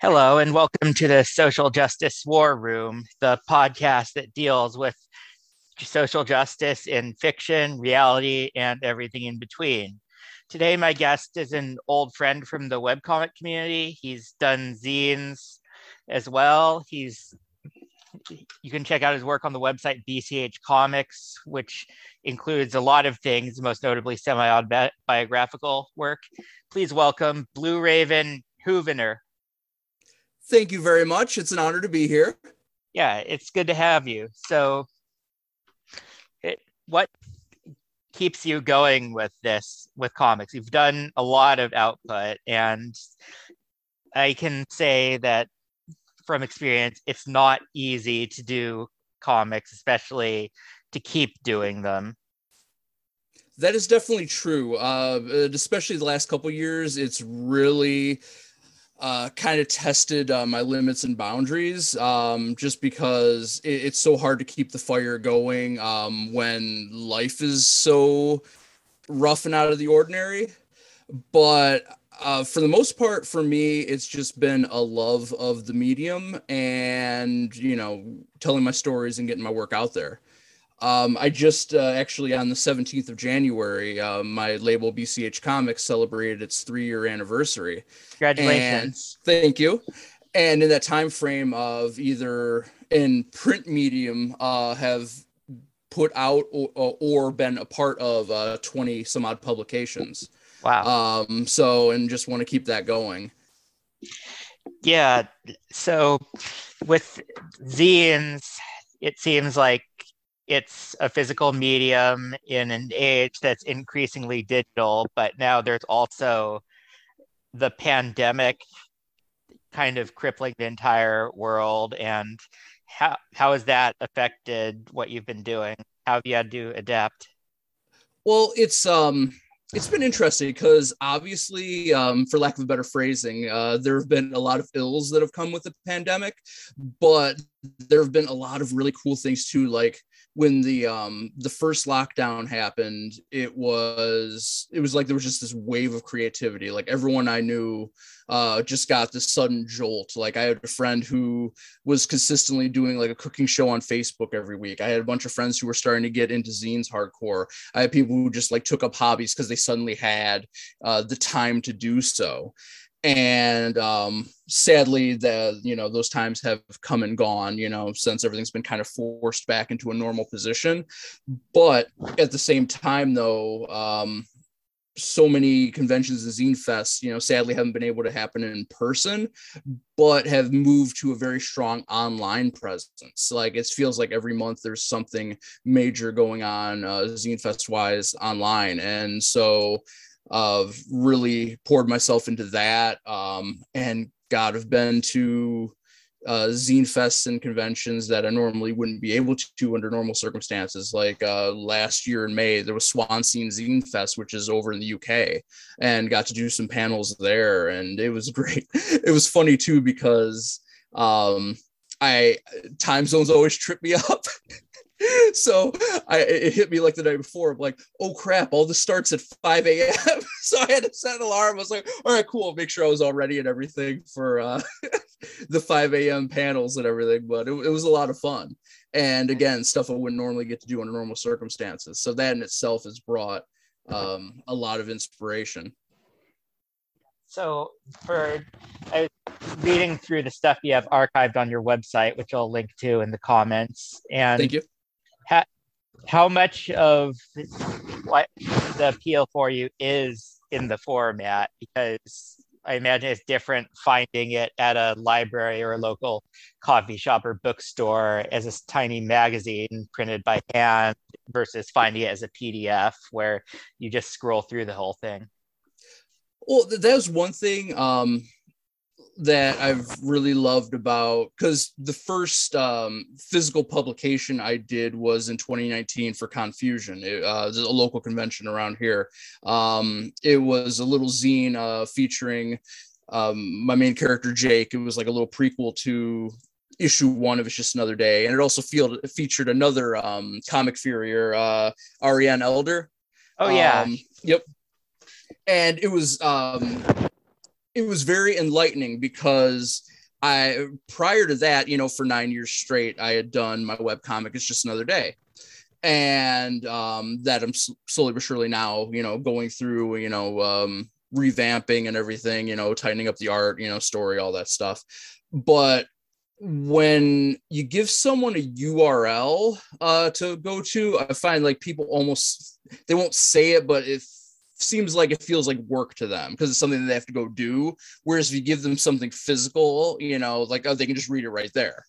Hello, and welcome to the Social Justice War Room, the podcast that deals with social justice in fiction, reality, and everything in between. Today, my guest is an old friend from the webcomic community. He's done zines as well. He's you can check out his work on the website BCH Comics, which includes a lot of things, most notably semi-biographical work. Please welcome Blue Raven Hoovener. Thank you very much. It's an honor to be here. Yeah, it's good to have you. So, it, what keeps you going with this with comics? You've done a lot of output, and I can say that from experience, it's not easy to do comics, especially to keep doing them. That is definitely true. Uh, especially the last couple years, it's really uh, kind of tested uh, my limits and boundaries um, just because it, it's so hard to keep the fire going um, when life is so rough and out of the ordinary. But uh, for the most part, for me, it's just been a love of the medium and, you know, telling my stories and getting my work out there. Um, I just uh, actually on the 17th of January, uh, my label BCH Comics celebrated its three year anniversary. Congratulations! And thank you. And in that time frame of either in print medium, uh, have put out or, or, been a part of uh, 20 some odd publications. Wow. Um, so and just want to keep that going. Yeah. So with zines, it seems like it's a physical medium in an age that's increasingly digital, but now there's also the pandemic kind of crippling the entire world. And how, how has that affected what you've been doing? How have you had to adapt? Well, it's um it's been interesting because obviously, um, for lack of a better phrasing, uh, there have been a lot of ills that have come with the pandemic, but there have been a lot of really cool things too. Like when the um the first lockdown happened it was it was like there was just this wave of creativity. Like everyone i knew uh just got this sudden jolt. Like i had a friend who was consistently doing like a cooking show on facebook every week. I had a bunch of friends who were starting to get into zines hardcore. I had people who just like took up hobbies because they suddenly had uh, the time to do so and um, sadly the you know those times have come and gone you know since everything's been kind of forced back into a normal position. But at the same time though um, so many conventions and zine fests you know sadly haven't been able to happen in person but have moved to a very strong online presence. Like it feels like every month there's something major going on uh, zine fest wise online. And so of really poured myself into that. Um, and God, I've been to uh, zine fests and conventions that I normally wouldn't be able to under normal circumstances. Like uh, last year in May, there was Swansea Zine Fest, which is over in the UK, and got to do some panels there, and it was great. it was funny too because um, I time zones always trip me up. so I it hit me like the night before. I'm like, oh crap, all this starts at 5 a.m. so I had to set an alarm. I was like, all right, cool. Make sure I was all ready and everything for uh, the 5 a.m. panels and everything. But it, it was a lot of fun. And again, stuff I wouldn't normally get to do under normal circumstances. So that in itself has brought um, a lot of inspiration. So for I was reading through the stuff you have archived on your website, which I'll link to in the comments. And thank you how much of what the appeal for you is in the format because I imagine it's different finding it at a library or a local coffee shop or bookstore as a tiny magazine printed by hand versus finding it as a PDF where you just scroll through the whole thing. Well, was one thing. Um, that I've really loved about because the first um, physical publication I did was in 2019 for Confusion, it, uh, a local convention around here. Um, it was a little zine uh, featuring um, my main character Jake. It was like a little prequel to issue one of It's Just Another Day, and it also field, featured another um, comic furier, uh, Ariane Elder. Oh yeah. Um, yep. And it was um, it was very enlightening because I prior to that, you know, for nine years straight, I had done my web comic. It's just another day, and um, that I'm slowly but surely now, you know, going through, you know, um, revamping and everything, you know, tightening up the art, you know, story, all that stuff. But when you give someone a URL uh, to go to, I find like people almost they won't say it, but it seems like it feels like work to them because it's something that they have to go do. Whereas if you give them something physical, you know, like oh, they can just read it right there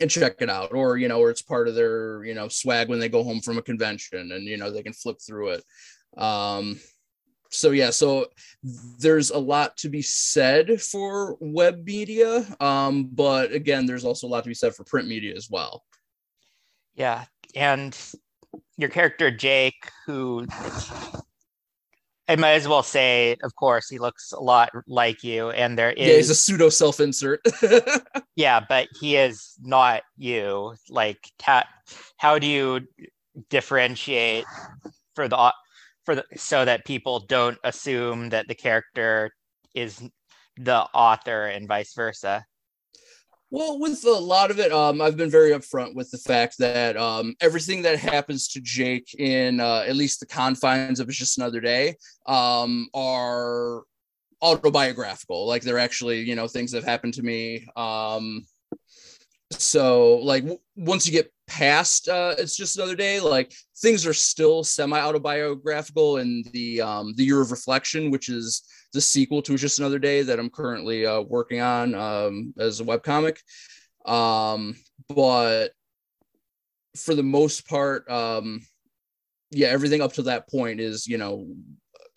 and check it out, or you know, or it's part of their you know swag when they go home from a convention, and you know they can flip through it. Um, so yeah so there's a lot to be said for web media um, but again there's also a lot to be said for print media as well yeah and your character jake who i might as well say of course he looks a lot like you and there is yeah he's a pseudo self-insert. Yeah but he is not you. Like how, how do you differentiate for the for the, so that people don't assume that the character is the author and vice versa well, with a lot of it, um, I've been very upfront with the fact that um, everything that happens to Jake in uh, at least the confines of It's Just Another Day um, are autobiographical. Like they're actually, you know, things that have happened to me. Um, so, like, w- once you get past uh, it's just another day like things are still semi autobiographical in the um the year of reflection which is the sequel to just another day that i'm currently uh, working on um as a web comic um but for the most part um yeah everything up to that point is you know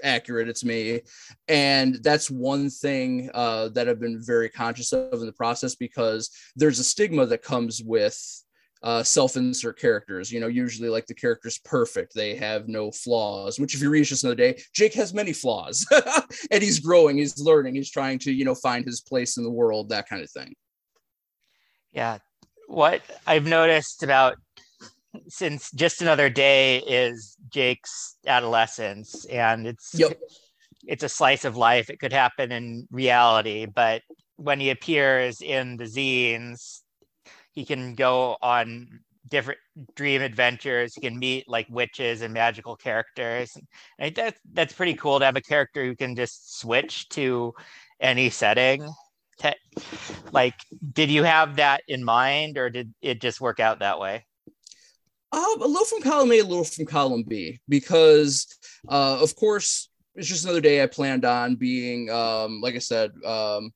accurate it's me. And that's one thing uh, that i've been very conscious of in the process because there's a stigma that comes with uh, self-insert characters. You know, usually like the character's perfect; they have no flaws. Which, if you read just another day, Jake has many flaws, and he's growing, he's learning, he's trying to you know find his place in the world, that kind of thing. Yeah, what I've noticed about since just another day is Jake's adolescence, and it's yep. it's a slice of life. It could happen in reality, but when he appears in the zines he can go on different dream adventures. He can meet like witches and magical characters. And that's that's pretty cool to have a character who can just switch to any setting. Like, did you have that in mind, or did it just work out that way? Um, a little from column A, a little from column B, because uh, of course it's just another day I planned on being, um, like I said, um,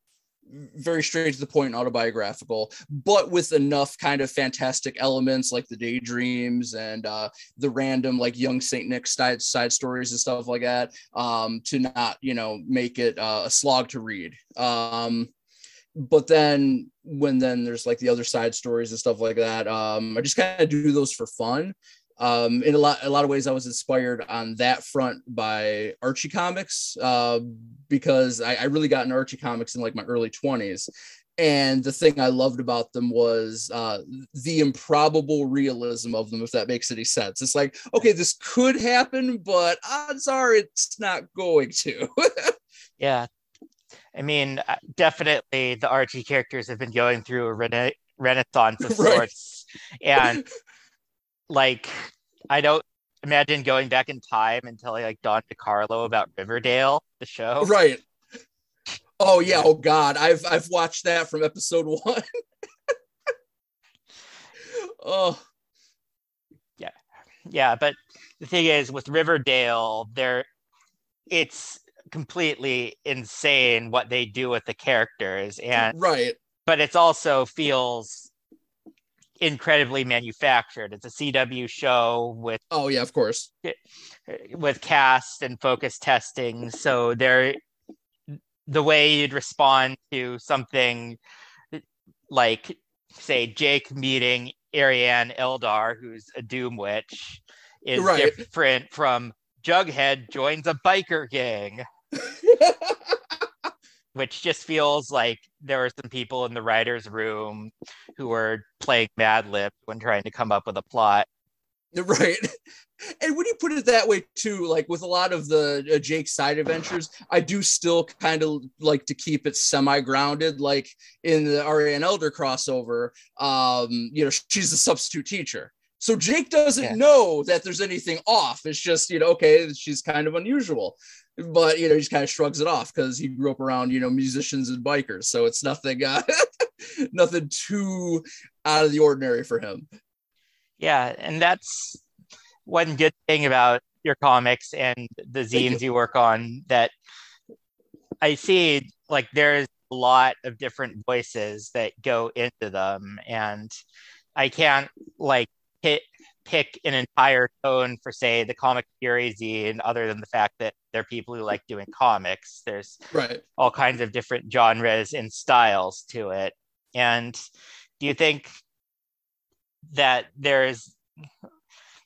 very straight to the point autobiographical but with enough kind of fantastic elements like the daydreams and uh, the random like young saint nick side, side stories and stuff like that um, to not you know make it uh, a slog to read. Um, but then when then there's like the other side stories and stuff like that um, i just kind of do those for fun um, in a lot a lot of ways, I was inspired on that front by Archie comics uh, because I, I really got into Archie comics in like my early twenties, and the thing I loved about them was uh, the improbable realism of them. If that makes any sense, it's like okay, this could happen, but odds are it's not going to. yeah, I mean, uh, definitely the Archie characters have been going through a rena- renaissance of right. sorts, and like I don't imagine going back in time and telling like Dan DeCarlo about Riverdale, the show. Right. Oh yeah. Oh God. I've I've watched that from episode one. oh. Yeah. Yeah. But the thing is with Riverdale, there it's completely insane what they do with the characters. And right. But it's also feels incredibly manufactured. It's a CW show with oh yeah, of course, with cast and focus testing. So there, the way you'd respond to something like, say, Jake meeting Ariane Eldar, who's a Doom Witch, is right. different from Jughead joins a biker gang. which just feels like there were some people in the writer's room who were playing Mad Lib when trying to come up with a plot. Right. And when you put it that way too, like with a lot of the uh, Jake side adventures, I do still kind of like to keep it semi-grounded. Like in the Ariane Elder crossover, um, you know, she's a substitute teacher. So Jake doesn't yeah. know that there's anything off. It's just, you know, okay, she's kind of unusual. But you know, he just kind of shrugs it off because he grew up around, you know, musicians and bikers. So it's nothing uh, nothing too out of the ordinary for him. Yeah, and that's one good thing about your comics and the zines you. you work on that I see like there's a lot of different voices that go into them and I can't like hit pick an entire tone for say the comic series and other than the fact that they're people who like doing comics there's right all kinds of different genres and styles to it and do you think that there's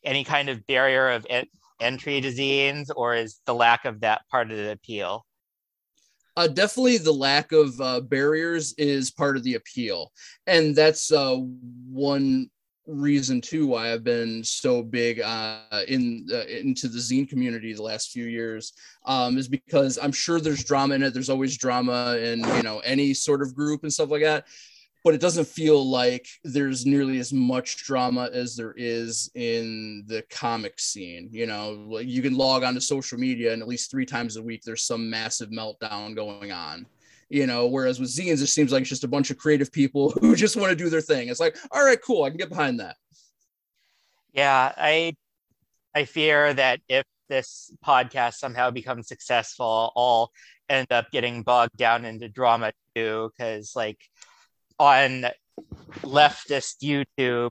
any kind of barrier of en- entry to zines, or is the lack of that part of the appeal? Uh, definitely the lack of uh, barriers is part of the appeal. And that's uh, one reason too why I've been so big uh, in uh, into the zine community the last few years um, is because I'm sure there's drama in it. There's always drama in you know any sort of group and stuff like that but it doesn't feel like there's nearly as much drama as there is in the comic scene. You know, like you can log on to social media and at least three times a week there's some massive meltdown going on. You know, whereas with zines, it seems like it's just a bunch of creative people who just want to do their thing. It's like, all right, cool, I can get behind that. Yeah, I I fear that if this podcast somehow becomes successful, I'll end up getting bogged down into drama too, because like on leftist YouTube,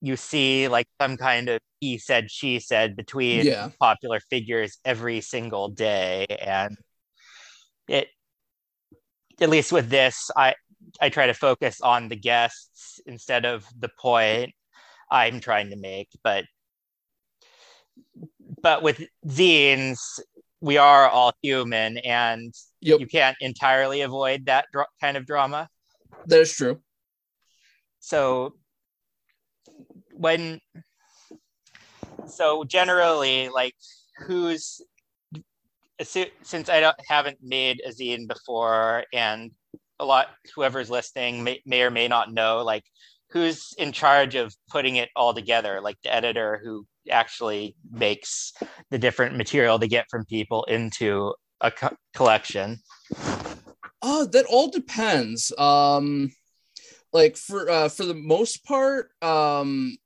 you see like some kind of he said, she said between yeah. popular figures every single day. And it, at least with this, I, I try to focus on the guests instead of the point I'm trying to make. But, but with zines, we are all human and yep. you can't entirely avoid that kind of drama. That is true. So when so generally like who's since I don't haven't made a zine before and a lot whoever's listening may, may or may not know like who's in charge of putting it all together like the editor who actually makes the different material to get from people into a co- collection Oh, that all depends. Um, like for uh, for the most part, um,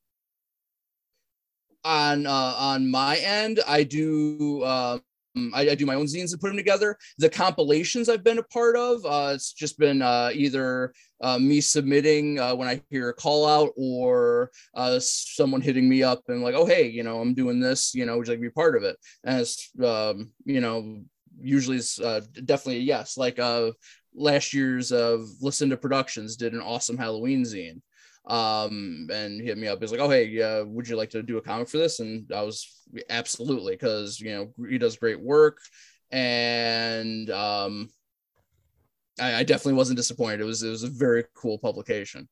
on uh, on my end, I do um, I, I, do my own zines and put them together. The compilations I've been a part of, uh, it's just been uh, either uh, me submitting uh, when I hear a call out or uh, someone hitting me up and like, oh hey, you know, I'm doing this, you know, would you like to be part of it? And it's um, you know usually is uh, definitely a yes. Like last year's of Listen to Productions did an awesome Halloween zine. Um, and hit me up. He's like, "Oh, hey, uh, would you like to do a comic for this?" And I was absolutely because you know he does great work, and um, I, I definitely wasn't disappointed. It was it was a very cool publication.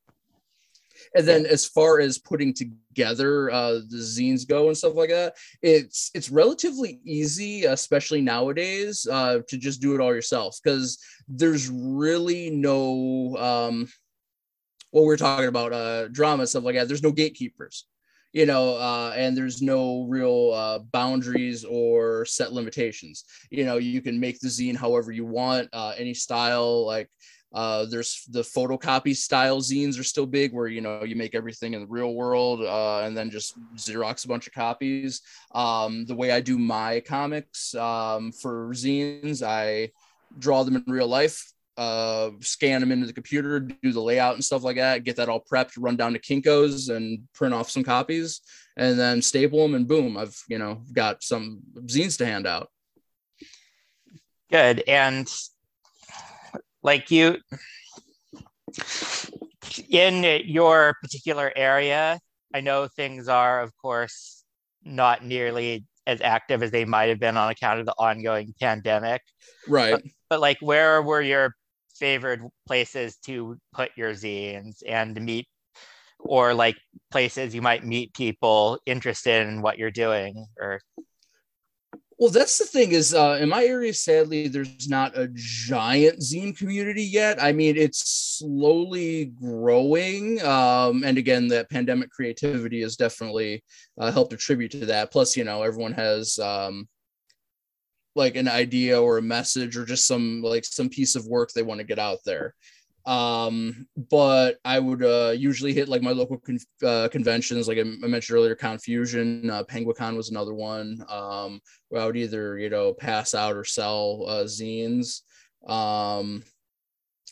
And then as far as putting together uh, the zines go and stuff like that, it's it's relatively easy, especially nowadays, uh, to just do it all yourself because there's really no um, what we're talking about uh, drama stuff like that. There's no gatekeepers you know, uh, and there's no real uh, boundaries or set limitations. You know, you can make the zine however you want, uh, any style. Like uh, there's the photocopy style zines are still big, where you know you make everything in the real world uh, and then just xerox a bunch of copies. Um, the way I do my comics um, for zines, I draw them in real life, uh, scan them into the computer, do the layout and stuff like that, get that all prepped, run down to Kinkos and print off some copies, and then staple them, and boom, I've you know got some zines to hand out. Good, and like you in your particular area i know things are of course not nearly as active as they might have been on account of the ongoing pandemic right but, but like where were your favorite places to put your zines and meet or like places you might meet people interested in what you're doing or well, that's the thing is uh, in my area, sadly, there's not a giant zine community yet. I mean, it's slowly growing. Um, and again, that pandemic creativity has definitely uh, helped attribute to that. Plus, you know, everyone has um, like an idea or a message or just some like some piece of work they want to get out there. Um, but I would uh, usually hit like my local con- uh, conventions, like I, mentioned earlier, Confusion, uh, Penguicon was another one. Um, where I would either you know pass out or sell uh, zines. Um,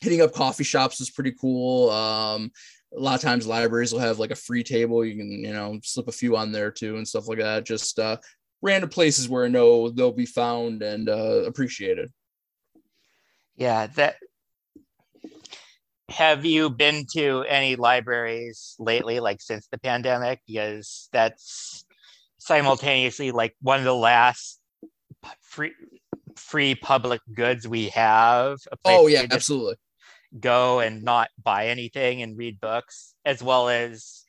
hitting up coffee shops is pretty cool. Um, a lot of times libraries will have like a free table. You can you know slip a few on there too and stuff like that. Just uh, random places where I know they'll be found and uh, appreciated. Yeah, that have you been to any libraries lately like since the pandemic because that's simultaneously like one of the last free free public goods we have oh yeah absolutely go and not buy anything and read books as well as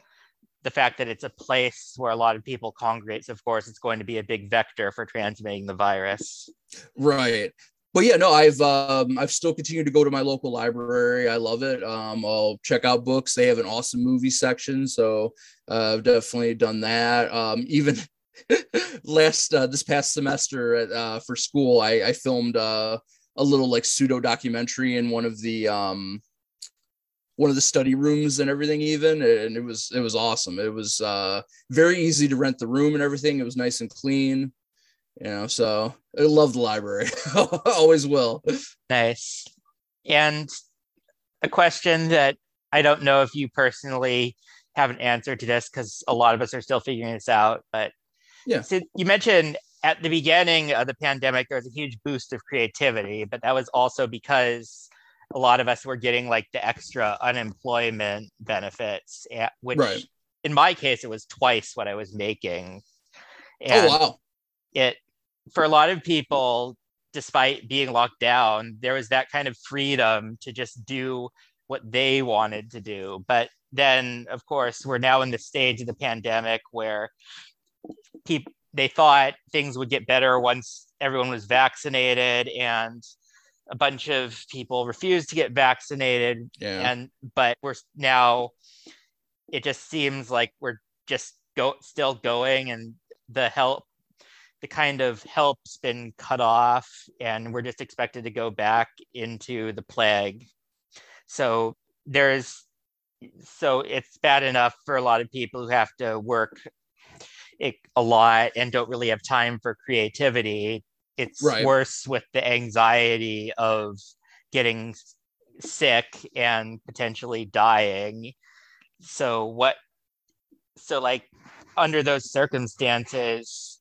the fact that it's a place where a lot of people congregate so of course it's going to be a big vector for transmitting the virus right but yeah, no, I've um, I've still continued to go to my local library. I love it. Um, I'll check out books. They have an awesome movie section, so uh, I've definitely done that. Um, even last uh, this past semester at, uh, for school, I, I filmed uh, a little like pseudo documentary in one of the um, one of the study rooms and everything even and it was it was awesome. It was uh very easy to rent the room and everything. It was nice and clean you know so i love the library. Always will. Nice. And a question that i don't know if you personally have an answer to this because a lot of us are still figuring this out but yeah. so you mentioned at the beginning of the pandemic there was a huge boost of creativity but that was also because a lot of us were getting like the extra unemployment benefits eh, which right. in my case it was twice what i was making oh, and oh wow it for a lot of people, despite being locked down, there was that kind of freedom to just do what they wanted to do. But then, of course, we're now in the stage of the pandemic where people they thought things would get better once everyone was vaccinated and a bunch of people refused to get vaccinated. Yeah. and but we're now it just seems like we're just go still going and the help the kind of help's been cut off and we're just expected to go back into the plague. So there's so it's bad enough for a lot of people who have to work it, a lot and don't really have time for creativity it's right. worse with the anxiety of getting sick and potentially dying so what so like under those circumstances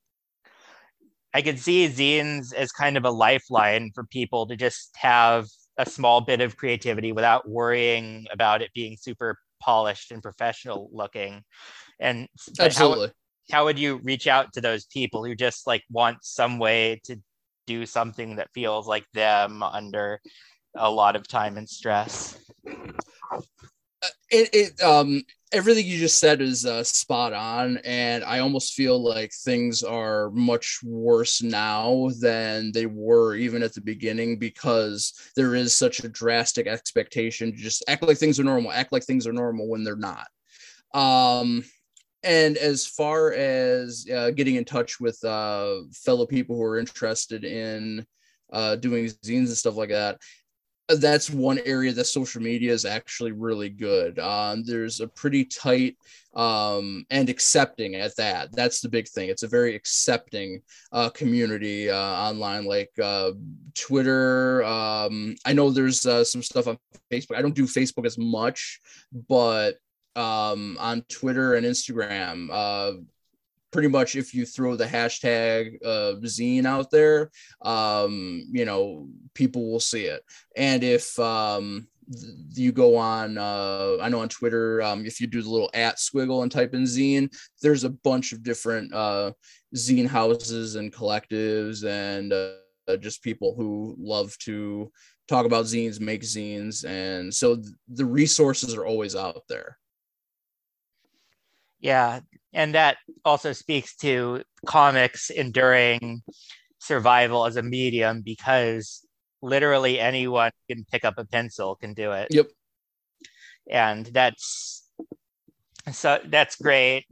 I could see zines as kind of a lifeline for people to just have a small bit of creativity without worrying about it being super polished and professional looking. And absolutely. How, how would you reach out to those people who just like want some way to do something that feels like them under a lot of time and stress? it, it um everything you just said is uh, spot on and i almost feel like things are much worse now than they were even at the beginning because there is such a drastic expectation to just act like things are normal act like things are normal when they're not um and as far as uh, getting in touch with uh, fellow people who are interested in uh, doing zines and stuff like that that's one area that social media is actually really good. Um, there's a pretty tight um, and accepting at that. That's the big thing. It's a very accepting uh, community uh, online, like uh, Twitter. Um, I know there's uh, some stuff on Facebook. I don't do Facebook as much, but um, on Twitter and Instagram, uh, pretty much if you throw the hashtag uh, zine out there, um, you know, people will see it. And if um, you go on, uh, I know on Twitter, um, if you do the little at squiggle and type in zine, there's a bunch of different uh, zine houses and collectives and uh, just people who love to talk about zines, make zines. And so th- the resources are always out there. Yeah, and that also speaks to comics enduring survival as a medium because literally anyone can pick up a pencil can do it. Yep. And that's so that's great,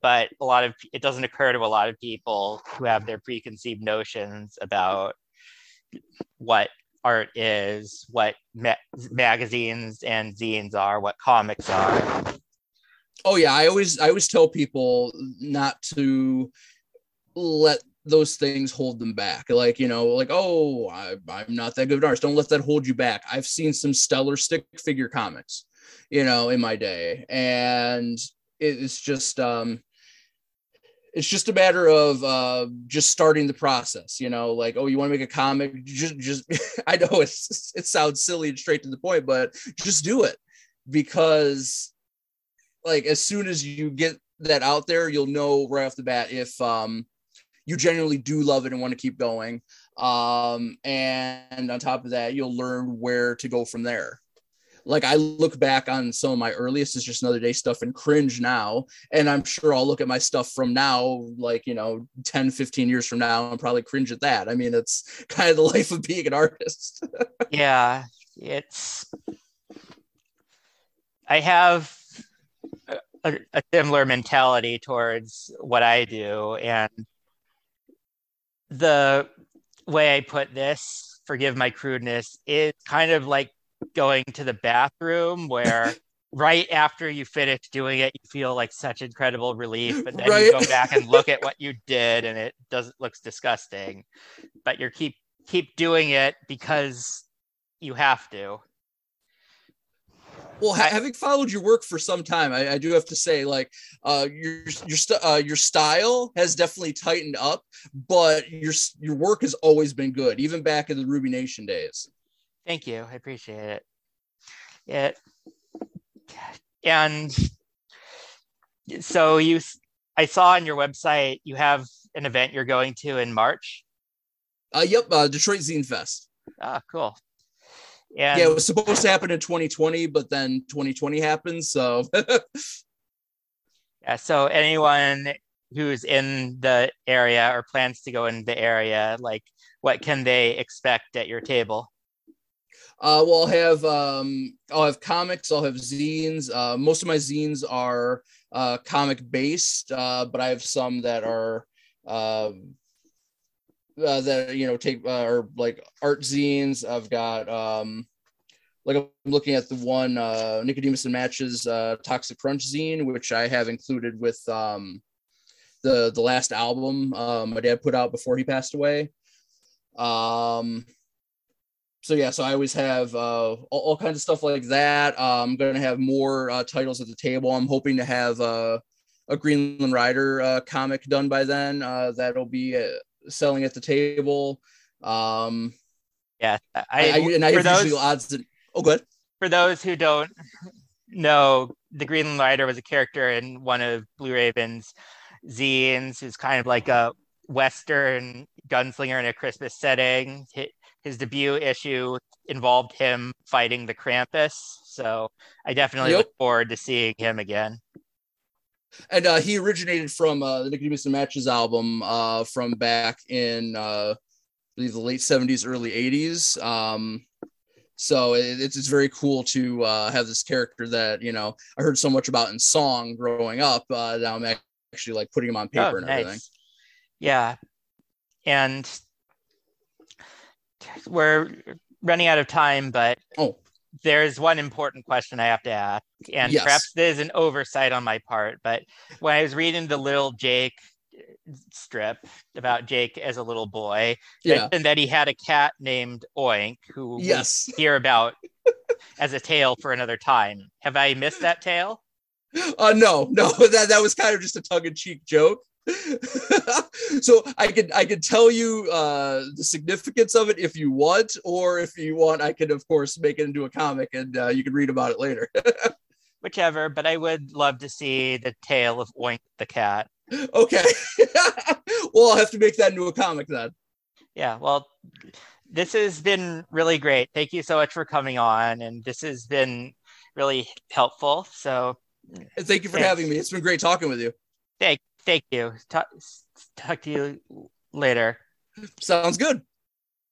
but a lot of it doesn't occur to a lot of people who have their preconceived notions about what art is, what ma- magazines and zines are, what comics are. Oh yeah, I always I always tell people not to let those things hold them back. Like, you know, like, oh, I, am not that good an artist. Don't let that hold you back. I've seen some stellar stick figure comics, you know, in my day. And it's just, um, it's just a matter of uh, just starting the process, you know, like, oh, you want to make a comic? Just, just, I know it's, it sounds silly and straight to the point, but just do it because like as soon as you get that out there, you'll know right off the bat if, um, you genuinely do love it and want to keep going. Um, and on top of that, you'll learn where to go from there. Like I look back on some of my earliest is just another day stuff and cringe now. And I'm sure I'll look at my stuff from now, like, you know, 10, 15 years from now and probably cringe at that. I mean, it's kind of the life of being an artist. yeah. It's, I have a, a, similar mentality towards what I do. And the way I put this, forgive my crudeness, is kind of like going to the bathroom where right after you finish doing it, you feel like such incredible relief, and then right. you go back and look at what you did, and it doesn't looks disgusting, but you keep keep doing it because you have to well ha- having followed your work for some time i, I do have to say like uh, your your st- uh, your style has definitely tightened up but your your work has always been good even back in the ruby nation days. Thank you. I appreciate it. Yeah. And so you i saw on your website you have an event you're going to in march. Uh yep uh, detroit zine fest. Ah cool and yeah, it was supposed to happen in 2020, but then 2020 happened. So yeah, so anyone who's in the area or plans to go in the area, like what can they expect at your table? Uh, well, I'll have um, I'll have comics. I'll have zines. Uh, most of my zines are uh, comic based, uh, but I have some that are uh, uh, that you know take uh, or like art zines. I've got um, like I'm looking at the one uh, Nicodemus and Matches uh, Toxic Crunch zine, which I have included with um, the the last album um, my dad put out before he passed away. Um, so yeah, so I always have uh, all, all kinds of stuff like that. Uh, I'm gonna have more uh, titles at the table. I'm hoping to have uh, a Greenland Rider uh, comic done by then. Uh, that'll be uh, selling at the table. Um, yeah, I, I and I have those, usually odds. That, oh, good. For those who don't know, the Green Rider was a character in one of Bluraven's zines, who's kind of like a Western gunslinger in a Christmas setting. His debut issue involved him fighting the Krampus. So I definitely yep. look forward to seeing him again and uh, he originated from uh, the Nicodemus and Matches album uh, from back in uh, I believe the late '70s, early '80s. Um, so it, it's it's very cool to uh, have this character that you know I heard so much about in song growing up. Uh, now I'm actually like putting him on paper oh, and nice. everything. Yeah, and we're running out of time, but oh there's one important question I have to ask, and yes. perhaps there's an oversight on my part. But when I was reading the little Jake strip about Jake as a little boy, yeah. and that he had a cat named Oink, who yes. we hear about as a tale for another time. Have I missed that tale? Uh, no, no, that that was kind of just a tongue in cheek joke. so I could I could tell you uh, the significance of it if you want, or if you want, I can of course make it into a comic and uh, you can read about it later. Whichever, but I would love to see the tale of Oink the cat. Okay, well I'll have to make that into a comic then. Yeah, well, this has been really great. Thank you so much for coming on, and this has been really helpful. So And thank you for Thanks. having me. It's been great talking with you. Thank, thank you. Talk, talk to you later. Sounds good.